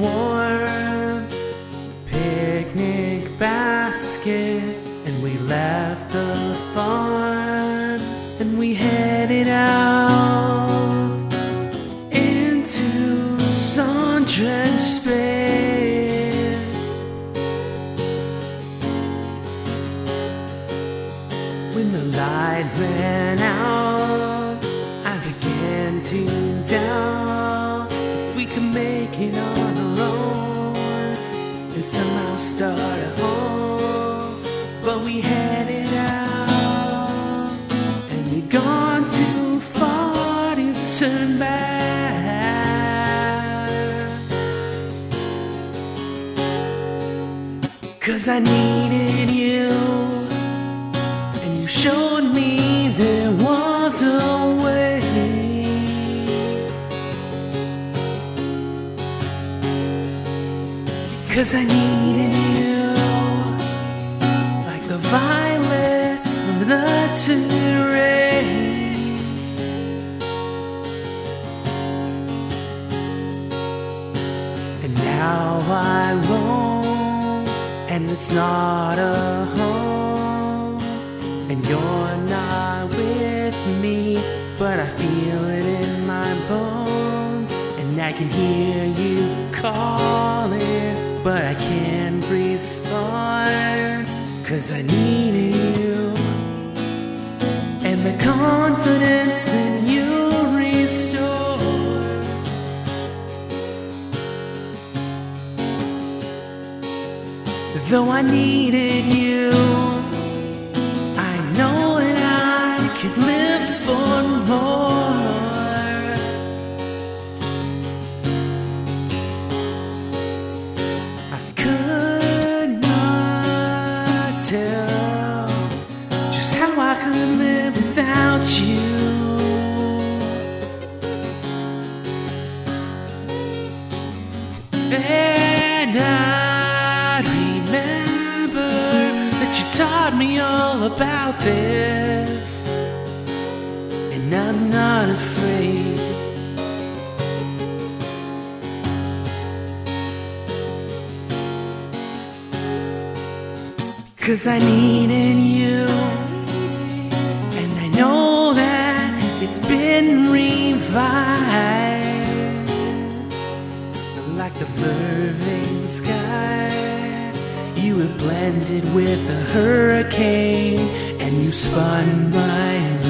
warm picnic basket, and we left the farm and we headed out into sun-drenched space. When the light ran out, I began to Cause I needed you, and you showed me there was a way. Cause I needed you like the violets of the terrain. And now I and it's not a home. And you're not with me, but I feel it in my bones. And I can hear you calling, but I can't respond. Cause I need you, and the confidence Though I needed you, I know that I could live for more. I could not tell just how I could live without you. And I me all about this, and I'm not afraid. Cause I needed you, and I know that it's been revived like the sky. You were blended with a hurricane, and you spun my.